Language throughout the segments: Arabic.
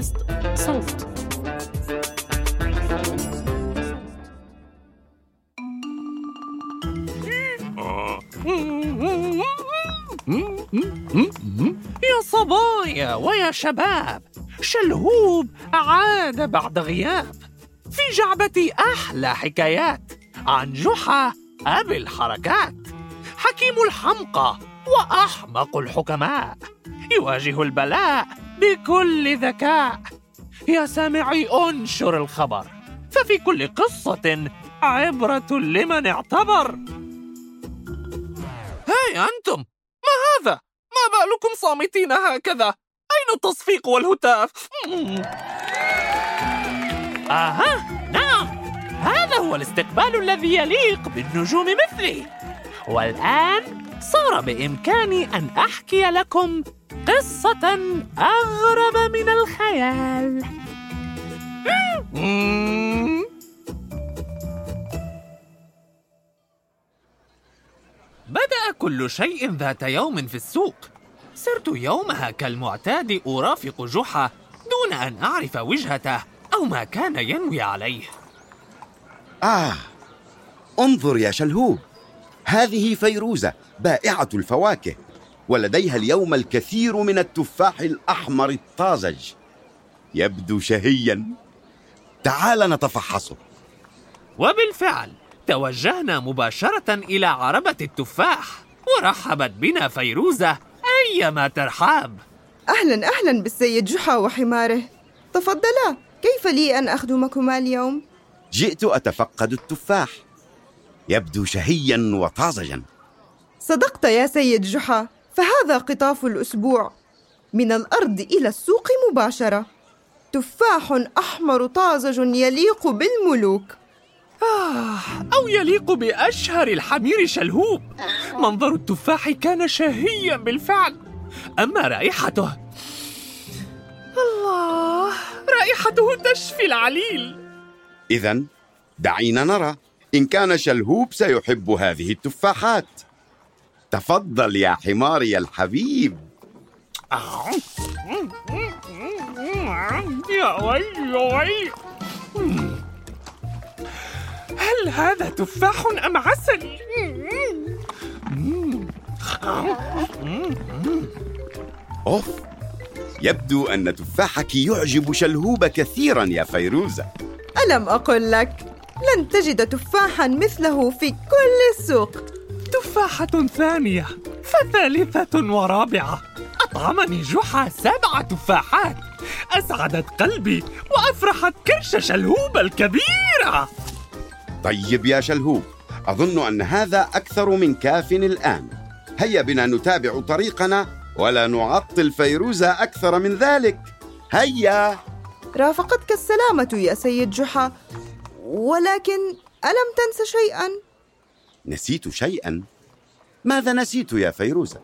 بودكاست صوت. يا صبايا ويا شباب شلهوب عاد بعد غياب. في جعبتي أحلى حكايات عن جحا أبي الحركات. حكيم الحمقى وأحمق الحكماء. يواجه البلاء بكل ذكاء. يا سامعي انشر الخبر. ففي كل قصة عبرة لمن اعتبر. هاي أنتم! ما هذا؟ ما بالكم صامتين هكذا؟ أين التصفيق والهتاف؟ آها! نعم! هذا هو الاستقبال الذي يليق بالنجوم مثلي. والآن صار بإمكاني أن أحكي لكم قصة أغرب من الخيال. بدأ كل شيء ذات يوم في السوق. سرت يومها كالمعتاد أرافق جحا دون أن أعرف وجهته أو ما كان ينوي عليه. آه انظر يا شلهوب. هذه فيروزة بائعة الفواكه ولديها اليوم الكثير من التفاح الأحمر الطازج. يبدو شهيا. تعال نتفحصه. وبالفعل توجهنا مباشرة إلى عربة التفاح ورحبت بنا فيروزة أيما ترحاب. أهلا أهلا بالسيد جحا وحماره. تفضلا كيف لي أن أخدمكما اليوم؟ جئت أتفقد التفاح. يبدو شهيا وطازجا. صدقت يا سيد جحا فهذا قطاف الأسبوع. من الأرض إلى السوق مباشرة. تفاح أحمر طازج يليق بالملوك. آه أو يليق بأشهر الحمير شلهوب. منظر التفاح كان شهيا بالفعل. أما رائحته. الله رائحته تشفي العليل. إذا دعينا نرى. إن كان شلهوب سيحب هذه التفاحات. تفضل يا حماري الحبيب. يا ويلي يا ويلي هل هذا تفاح أم عسل؟ أوف. يبدو أن تفاحك يعجب شلهوب كثيرا يا فيروزة. ألم أقل لك؟ لن تجد تفاحا مثله في كل السوق. تفاحة ثانية فثالثة ورابعة. أطعمني جحا سبع تفاحات. أسعدت قلبي وأفرحت كرش شلهوب الكبيرة. طيب يا شلهوب أظن أن هذا أكثر من كاف الآن. هيا بنا نتابع طريقنا ولا نعطل فيروزة أكثر من ذلك. هيا! رافقتك السلامة يا سيد جحا. ولكن ألم تنس شيئا؟ نسيت شيئا ماذا نسيت يا فيروزة؟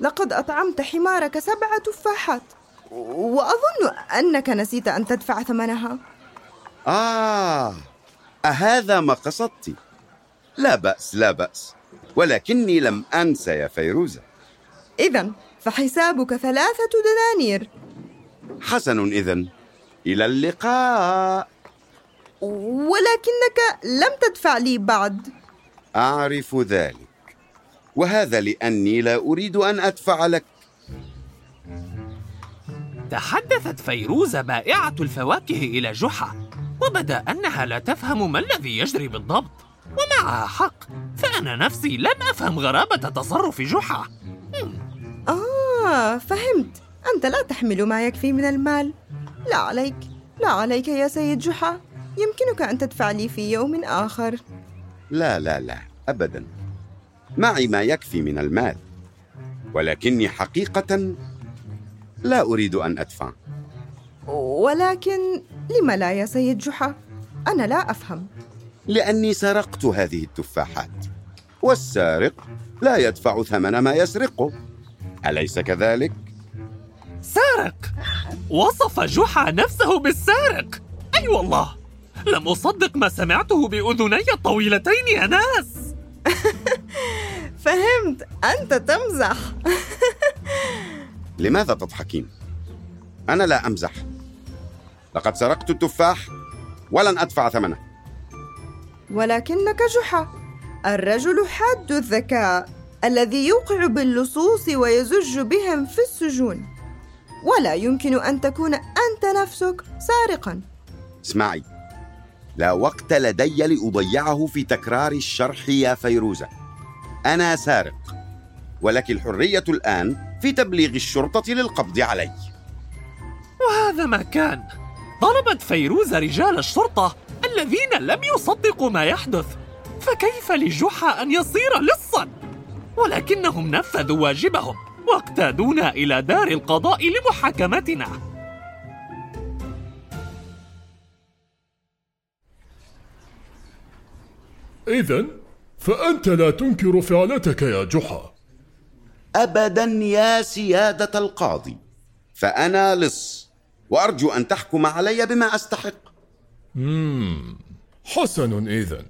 لقد أطعمت حمارك سبع تفاحات وأظن أنك نسيت أن تدفع ثمنها آه أهذا ما قصدت؟ لا بأس لا بأس ولكني لم أنسى يا فيروزة إذا فحسابك ثلاثة دنانير حسن إذا إلى اللقاء ولكنك لم تدفع لي بعد. أعرف ذلك. وهذا لأني لا أريد أن أدفع لك. تحدثت فيروزة بائعة الفواكه إلى جحا وبدأ أنها لا تفهم ما الذي يجري بالضبط. ومعها حق فأنا نفسي لم أفهم غرابة تصرف جحا. آه فهمت. أنت لا تحمل ما يكفي من المال. لا عليك لا عليك يا سيد جحا. يمكنك أن تدفع لي في يوم آخر. لا لا لا أبدا. معي ما يكفي من المال ولكني حقيقة لا أريد أن أدفع. ولكن لم لا يا سيد جحا؟ أنا لا أفهم. لأني سرقت هذه التفاحات والسارق لا يدفع ثمن ما يسرقه. أليس كذلك؟ سارق! وصف جحا نفسه بالسارق! أي أيوة والله! لم أصدق ما سمعته بأذني الطويلتين يا ناس. فهمت أنت تمزح. لماذا تضحكين؟ أنا لا أمزح. لقد سرقت التفاح ولن أدفع ثمنه. ولكنك جحا. الرجل حاد الذكاء الذي يوقع باللصوص ويزج بهم في السجون. ولا يمكن أن تكون أنت نفسك سارقا. اسمعي لا وقت لدي لأضيعه في تكرار الشرح يا فيروزة. أنا سارق ولك الحرية الآن في تبليغ الشرطة للقبض علي. وهذا ما كان. طلبت فيروزة رجال الشرطة الذين لم يصدقوا ما يحدث. فكيف لجحا أن يصير لصا؟ ولكنهم نفذوا واجبهم واقتادونا إلى دار القضاء لمحاكمتنا. إذا فأنت لا تنكر فعلتك يا جحا. أبدا يا سيادة القاضي فأنا لص وأرجو أن تحكم علي بما أستحق. حسن إذا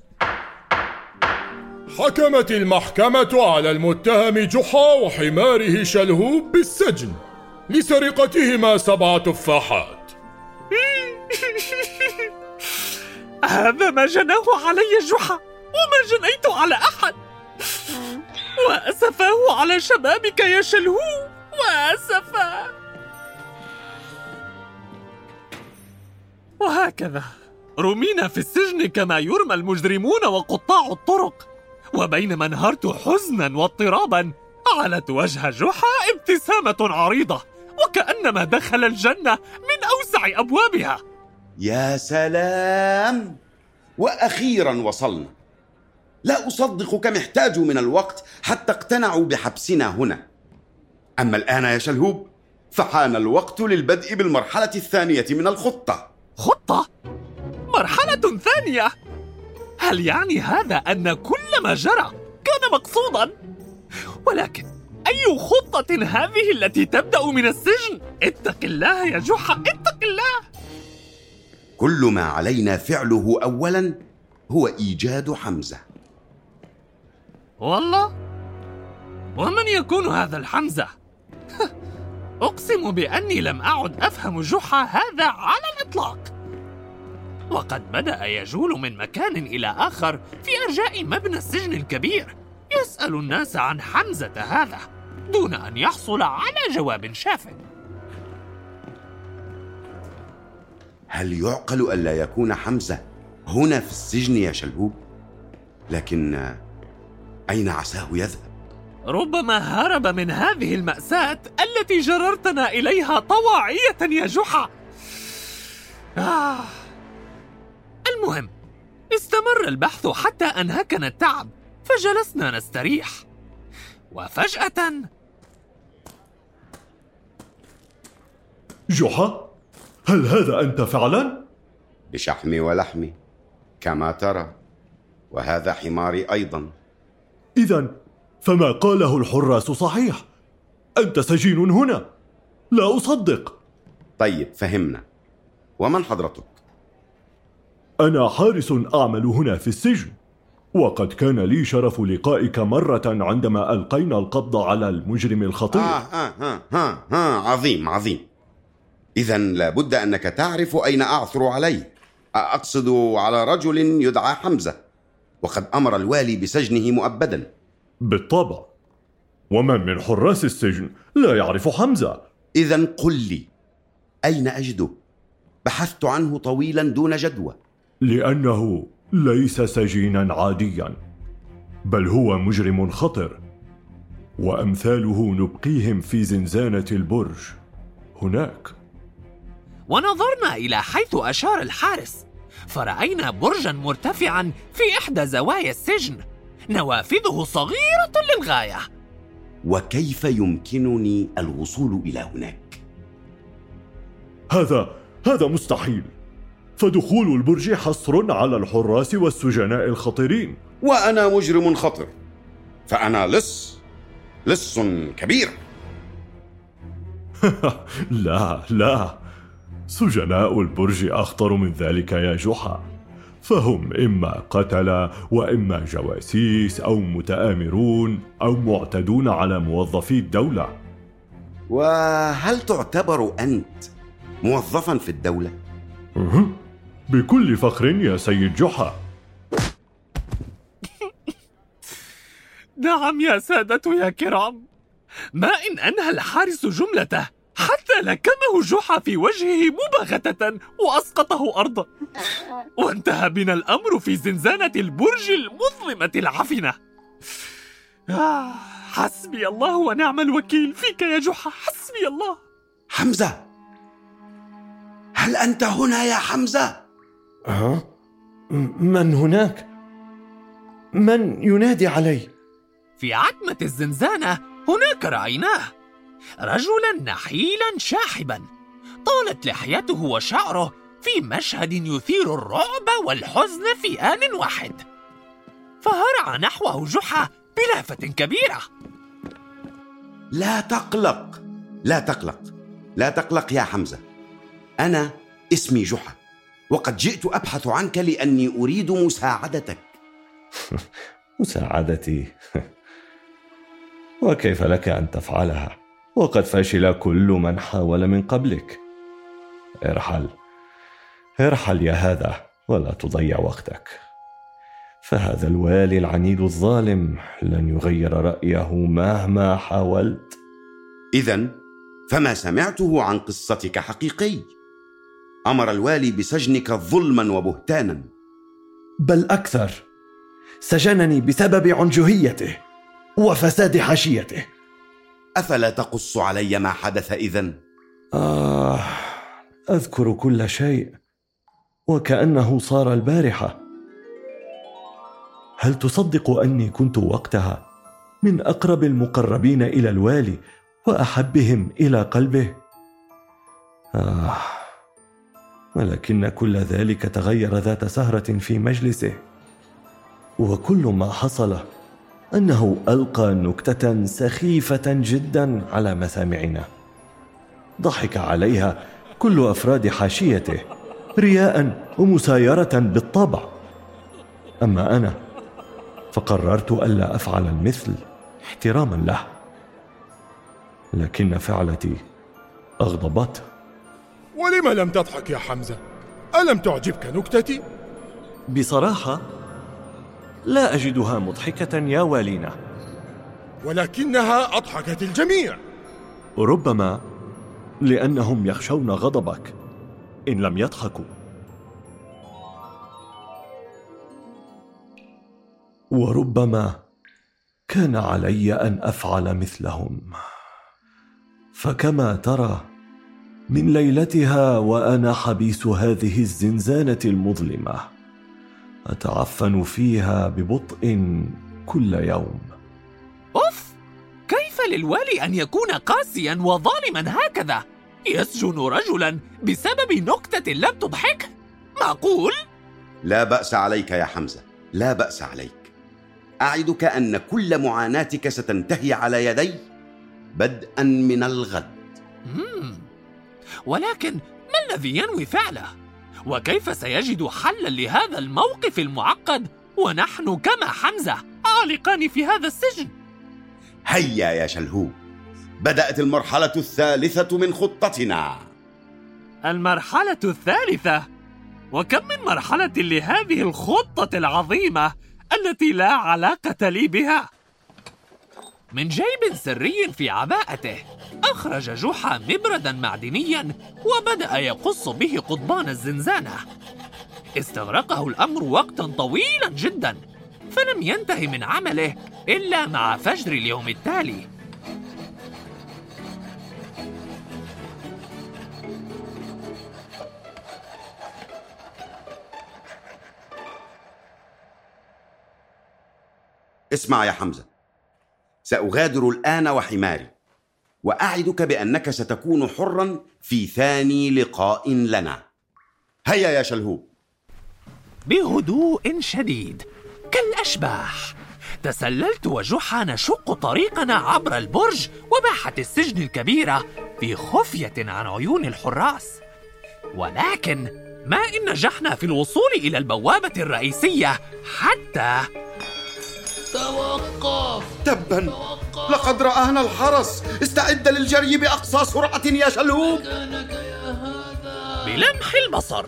حكمت المحكمة على المتهم جحا وحماره شلهوب بالسجن لسرقتهما سبع تفاحات. هذا ما جناه علي جحا. وما جنيت على أحد. وأسفاه على شبابك يا شلهوب وأسفا وهكذا. رمينا في السجن كما يرمى المجرمون وقطاع الطرق. وبينما انهرت حزنا واضطرابا علت وجه جحا ابتسامة عريضة. وكأنما دخل الجنة من أوسع أبوابها. يا سلام. وأخيرا وصلنا. لا أصدق كم احتاجوا من الوقت حتى اقتنعوا بحبسنا هنا أما الآن يا شلهوب فحان الوقت للبدء بالمرحلة الثانية من الخطة خطة؟ مرحلة ثانية؟ هل يعني هذا أن كل ما جرى كان مقصودا؟ ولكن أي خطة هذه التي تبدأ من السجن؟ اتق الله يا جحا اتق الله كل ما علينا فعله أولا هو إيجاد حمزة والله؟ ومن يكون هذا الحمزة؟ أقسم بأني لم أعد أفهم جحا هذا على الإطلاق وقد بدأ يجول من مكان إلى آخر في أرجاء مبنى السجن الكبير يسأل الناس عن حمزة هذا دون أن يحصل على جواب شاف هل يعقل ألا يكون حمزة هنا في السجن يا شلهوب؟ لكن أين عساه يذهب؟ ربما هرب من هذه المأساة التي جررتنا إليها طواعية يا جحا آه المهم استمر البحث حتى أنهكنا التعب فجلسنا نستريح وفجأة جحا هل هذا أنت فعلا؟ بشحمي ولحمي كما ترى وهذا حماري أيضا إذا فما قاله الحراس صحيح. أنت سجين هنا. لا أصدق. طيب فهمنا. ومن حضرتك؟ أنا حارس أعمل هنا في السجن. وقد كان لي شرف لقائك مرة عندما ألقينا القبض على المجرم الخطير. آه ها ها ها, ها عظيم عظيم. إذا لابد أنك تعرف أين أعثر عليه. أقصد على رجل يدعى حمزة. وقد أمر الوالي بسجنه مؤبدا. بالطبع. ومن من حراس السجن لا يعرف حمزة. إذا قل لي أين أجده؟ بحثت عنه طويلا دون جدوى. لأنه ليس سجينا عاديا بل هو مجرم خطر وأمثاله نبقيهم في زنزانة البرج هناك. ونظرنا إلى حيث أشار الحارس فرأينا برجا مرتفعا في إحدى زوايا السجن. نوافذه صغيرة للغاية. وكيف يمكنني الوصول إلى هناك؟ هذا هذا مستحيل. فدخول البرج حصر على الحراس والسجناء الخطرين وأنا مجرم خطر. فأنا لص لص كبير. لا لا. سجناء البرج أخطر من ذلك يا جحا. فهم إما قتلة وإما جواسيس أو متآمرون أو معتدون على موظفي الدولة. وهل تعتبر أنت موظفا في الدولة؟ بكل فخر يا سيد جحا. نعم يا سادة يا كرام. ما إن أنهى الحارس جملته. حتى لكمه جحا في وجهه مباغتة وأسقطه أرضا وانتهى بنا الأمر في زنزانة البرج المظلمة العفنة آه حسبي الله ونعم الوكيل فيك يا جحا حسبي الله حمزة هل أنت هنا يا حمزة؟ ها؟ من هناك؟ من ينادي علي؟ في عتمة الزنزانة هناك رأيناه رجلا نحيلا شاحبا. طالت لحيته وشعره في مشهد يثير الرعب والحزن في آن واحد. فهرع نحوه جحا بلافة كبيرة. لا تقلق لا تقلق لا تقلق يا حمزة. أنا اسمي جحا وقد جئت أبحث عنك لأني أريد مساعدتك. مساعدتي. وكيف لك أن تفعلها؟ وقد فشل كل من حاول من قبلك. ارحل. ارحل يا هذا ولا تضيع وقتك. فهذا الوالي العنيد الظالم لن يغير رأيه مهما حاولت. إذا فما سمعته عن قصتك حقيقي؟ أمر الوالي بسجنك ظلما وبهتانا. بل أكثر. سجنني بسبب عنجهيته وفساد حاشيته. أفلا تقص علي ما حدث إذا؟ آه أذكر كل شيء وكأنه صار البارحة هل تصدق أني كنت وقتها من أقرب المقربين إلى الوالي وأحبهم إلى قلبه؟ آه ولكن كل ذلك تغير ذات سهرة في مجلسه وكل ما حصل أنه ألقى نكتة سخيفة جدا على مسامعنا ضحك عليها كل أفراد حاشيته رياء ومسايرة بالطبع أما أنا فقررت الا أفعل المثل احتراما له لكن فعلتي اغضبته ولم لم تضحك يا حمزة؟ ألم تعجبك نكتتي؟ بصراحة لا أجدها مضحكة يا والينا. ولكنها أضحكت الجميع. ربما لأنهم يخشون غضبك. إن لم يضحكوا. وربما كان علي أن أفعل مثلهم. فكما ترى من ليلتها وأنا حبيس هذه الزنزانة المظلمة. أتعفن فيها ببطء كل يوم أوف كيف للوالي أن يكون قاسيا وظالما هكذا يسجن رجلا بسبب نكتة لم تضحكه معقول؟ لا بأس عليك يا حمزة لا بأس عليك أعدك أن كل معاناتك ستنتهي على يدي بدءا من الغد مم. ولكن ما الذي ينوي فعله؟ وكيف سيجد حلا لهذا الموقف المعقد؟ ونحن كما حمزة عالقان في هذا السجن؟ هيا يا شلهوب بدأت المرحلة الثالثة من خطتنا. المرحلة الثالثة؟ وكم من مرحلة لهذه الخطة العظيمة التي لا علاقة لي بها؟ من جيب سري في عباءته. أخرج جحا مبردا معدنيا وبدأ يقص به قضبان الزنزانة. استغرقه الأمر وقتا طويلا جدا فلم ينتهي من عمله إلا مع فجر اليوم التالي. اسمع يا حمزة. سأغادر الآن وحماري وأعدك بأنك ستكون حرا في ثاني لقاء لنا. هيا يا شلهوب. بهدوء شديد كالأشباح. تسللت وجحا نشق طريقنا عبر البرج وباحة السجن الكبيرة في خفية عن عيون الحراس. ولكن ما إن نجحنا في الوصول إلى البوابة الرئيسية حتى توقف. تبا لقد رآنا الحرس استعد للجري بأقصى سرعة يا شلهوب بلمح البصر.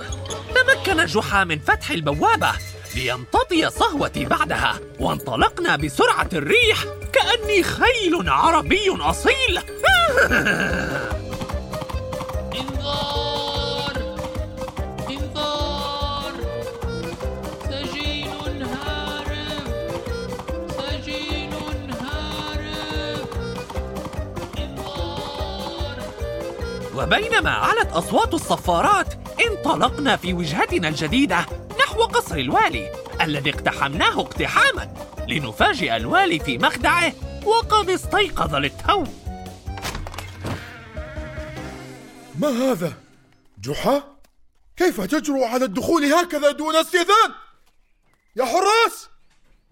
تمكن جحا من فتح البوابة ليمتطي صهوتي بعدها وانطلقنا بسرعة الريح كأني خيل عربي أصيل. وبينما علت أصوات الصفارات انطلقنا في وجهتنا الجديدة نحو قصر الوالي الذي اقتحمناه اقتحاما لنفاجئ الوالي في مخدعه وقد استيقظ للتو ما هذا؟ جحا؟ كيف تجرؤ على الدخول هكذا دون استئذان؟ يا حراس!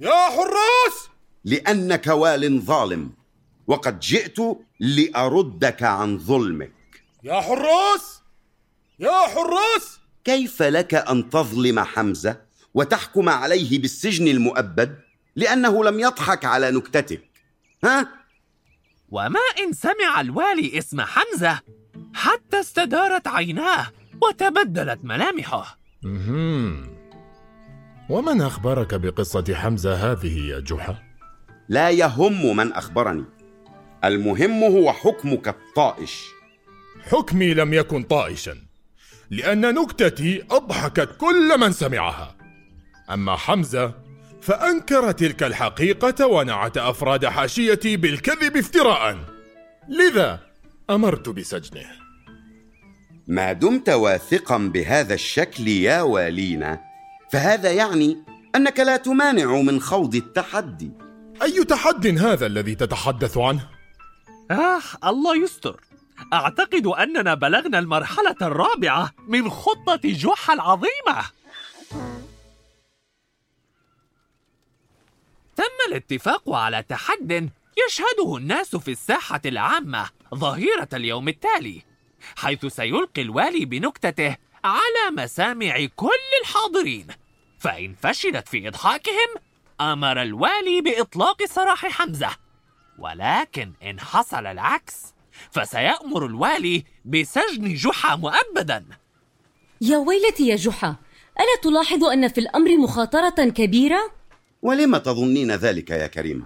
يا حراس! لأنك وال ظالم وقد جئت لأردك عن ظلمك يا حراس! يا حراس! كيف لك أن تظلم حمزة وتحكم عليه بالسجن المؤبد لأنه لم يضحك على نكتتك ها؟ وما إن سمع الوالي اسم حمزة حتى استدارت عيناه وتبدلت ملامحه. ومن أخبرك بقصة حمزة هذه يا جحا؟ لا يهم من أخبرني المهم هو حكمك الطائش حكمي لم يكن طائشا لأن نكتتي أضحكت كل من سمعها. أما حمزة فأنكر تلك الحقيقة ونعت أفراد حاشيتي بالكذب افتراء. لذا أمرت بسجنه. ما دمت واثقا بهذا الشكل يا والينا فهذا يعني أنك لا تمانع من خوض التحدي. أي تحد هذا الذي تتحدث عنه؟ آه الله يستر. أعتقد أننا بلغنا المرحلة الرابعة من خطة جحا العظيمة. تم الاتفاق على تحد يشهده الناس في الساحة العامة ظهيرة اليوم التالي حيث سيلقي الوالي بنكتته على مسامع كل الحاضرين. فإن فشلت في إضحاكهم أمر الوالي بإطلاق سراح حمزة. ولكن إن حصل العكس فسيأمر الوالي بسجن جحا مؤبدا يا ويلتي يا جحا ألا تلاحظ أن في الأمر مخاطرة كبيرة؟ ولم تظنين ذلك يا كريمة؟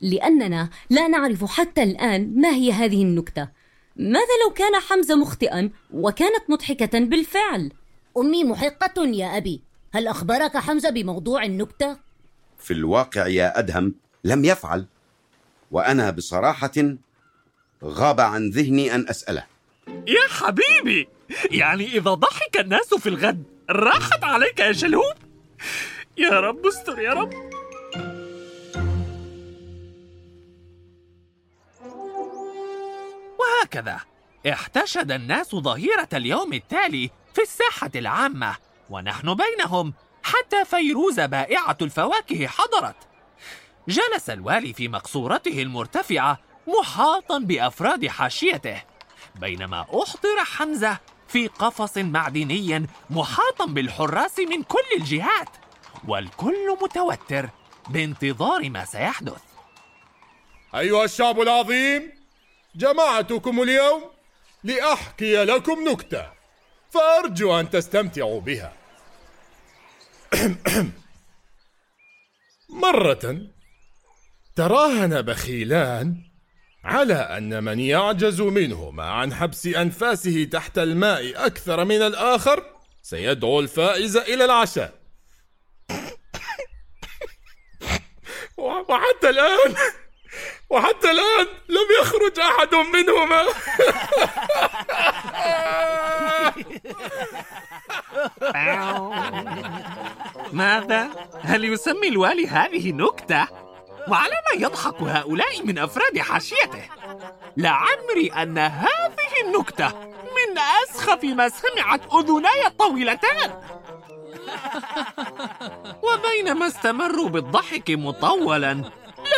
لأننا لا نعرف حتى الآن ما هي هذه النكتة ماذا لو كان حمزة مخطئا وكانت مضحكة بالفعل؟ أمي محقة يا أبي هل أخبرك حمزة بموضوع النكتة؟ في الواقع يا أدهم لم يفعل وأنا بصراحة غاب عن ذهني أن أسأله. يا حبيبي يعني إذا ضحك الناس في الغد راحت عليك يا شلهوب. يا رب استر يا رب. وهكذا احتشد الناس ظهيرة اليوم التالي في الساحة العامة ونحن بينهم حتى فيروز بائعة الفواكه حضرت. جلس الوالي في مقصورته المرتفعة محاطا بأفراد حاشيته بينما أحضر حمزة في قفص معدني محاطا بالحراس من كل الجهات والكل متوتر بانتظار ما سيحدث. أيها الشعب العظيم جمعتكم اليوم لأحكي لكم نكتة فأرجو أن تستمتعوا بها. مرة تراهن بخيلان على أن من يعجز منهما عن حبس أنفاسه تحت الماء أكثر من الآخر سيدعو الفائز إلى العشاء وحتى الآن وحتى الآن لم يخرج أحد منهما ماذا؟ هل يسمي الوالي هذه نكتة؟ وعلى ما يضحك هؤلاء من أفراد حاشيته؟ لعمري أن هذه النكتة من أسخف ما سمعت أذناي الطويلتان وبينما استمروا بالضحك مطولا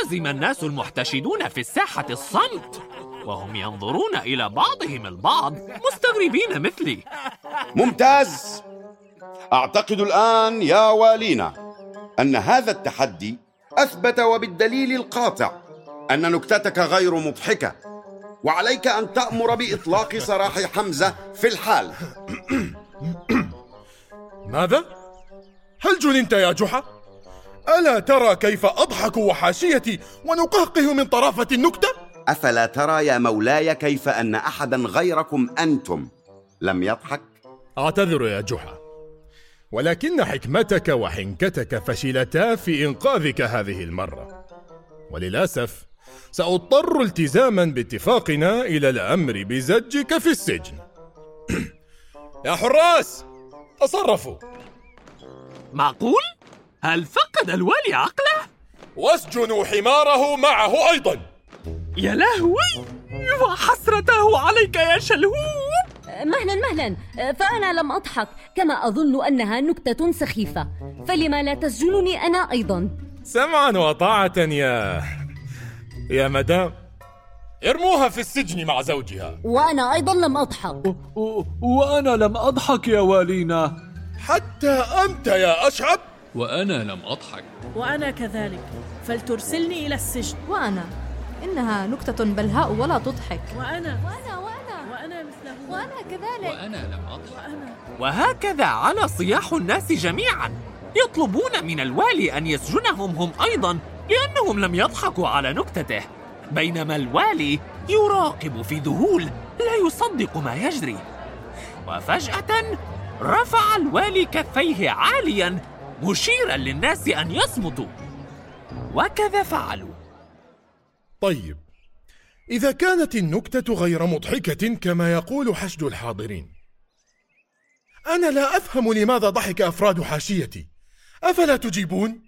لزم الناس المحتشدون في الساحة الصمت وهم ينظرون إلى بعضهم البعض مستغربين مثلي ممتاز أعتقد الآن يا والينا أن هذا التحدي أثبت وبالدليل القاطع أن نكتتك غير مضحكة وعليك أن تأمر بإطلاق سراح حمزة في الحال ماذا؟ هل جننت يا جحا؟ ألا ترى كيف أضحك وحاشيتي ونقهقه من طرافة النكتة؟ أفلا ترى يا مولاي كيف أن أحدا غيركم أنتم لم يضحك؟ أعتذر يا جحا ولكن حكمتك وحنكتك فشلتا في إنقاذك هذه المرة. وللأسف سأضطر التزاما باتفاقنا إلى الأمر بزجك في السجن. يا حراس تصرفوا. معقول؟ هل فقد الوالي عقله؟ واسجنوا حماره معه أيضا. يا لهوي! وحسرته عليك يا شلهوب! مهلا مهلا. فأنا لم أضحك كما أظن أنها نكتة سخيفة. فلما لا تسجنني أنا أيضا. سمعا وطاعة يا يا مدام. ارموها في السجن مع زوجها. وأنا أيضا لم أضحك. وأنا لم أضحك يا والينا. حتى أنت يا أشعب. وأنا لم أضحك. وأنا كذلك. فلترسلني إلى السجن. وأنا. إنها نكتة بلهاء ولا تضحك. وأنا. وأنا وأنا كذلك. وأنا لم أضحك وأنا. وهكذا على صياح الناس جميعا. يطلبون من الوالي أن يسجنهم هم أيضا لأنهم لم يضحكوا على نكتته. بينما الوالي يراقب في ذهول لا يصدق ما يجري. وفجأة رفع الوالي كفيه عاليا مشيرا للناس أن يصمتوا. وكذا فعلوا. طيب إذا كانت النكتة غير مضحكة كما يقول حشد الحاضرين. أنا لا أفهم لماذا ضحك أفراد حاشيتي. أفلا تجيبون؟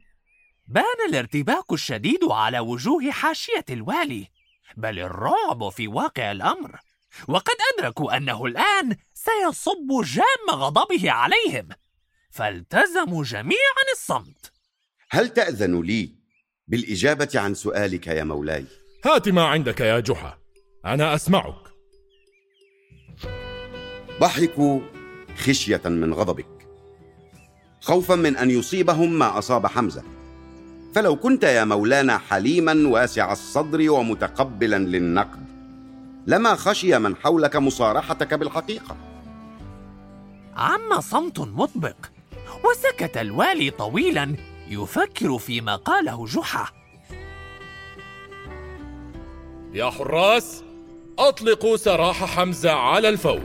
بان الارتباك الشديد على وجوه حاشية الوالي بل الرعب في واقع الأمر. وقد أدركوا أنه الآن سيصب جام غضبه عليهم. فالتزموا جميعا الصمت. هل تأذن لي بالإجابة عن سؤالك يا مولاي؟ هات ما عندك يا جحا. أنا أسمعك. ضحكوا خشية من غضبك. خوفا من أن يصيبهم ما أصاب حمزة. فلو كنت يا مولانا حليما واسع الصدر ومتقبلا للنقد لما خشي من حولك مصارحتك بالحقيقة. عم صمت مطبق وسكت الوالي طويلا يفكر فيما قاله جحا. يا حراس أطلقوا سراح حمزة على الفور.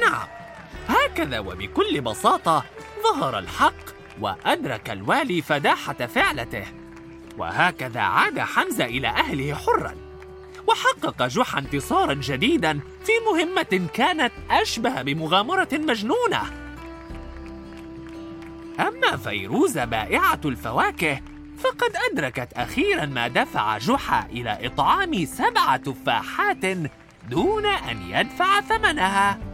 نعم هكذا وبكل بساطة ظهر الحق وأدرك الوالي فداحة فعلته. وهكذا عاد حمزة إلى أهله حرا وحقق جحا انتصارا جديدا في مهمة كانت أشبه بمغامرة مجنونة. أما فيروز بائعة الفواكه فقد أدركت أخيرا ما دفع جحا إلى إطعام سبع تفاحات دون أن يدفع ثمنها.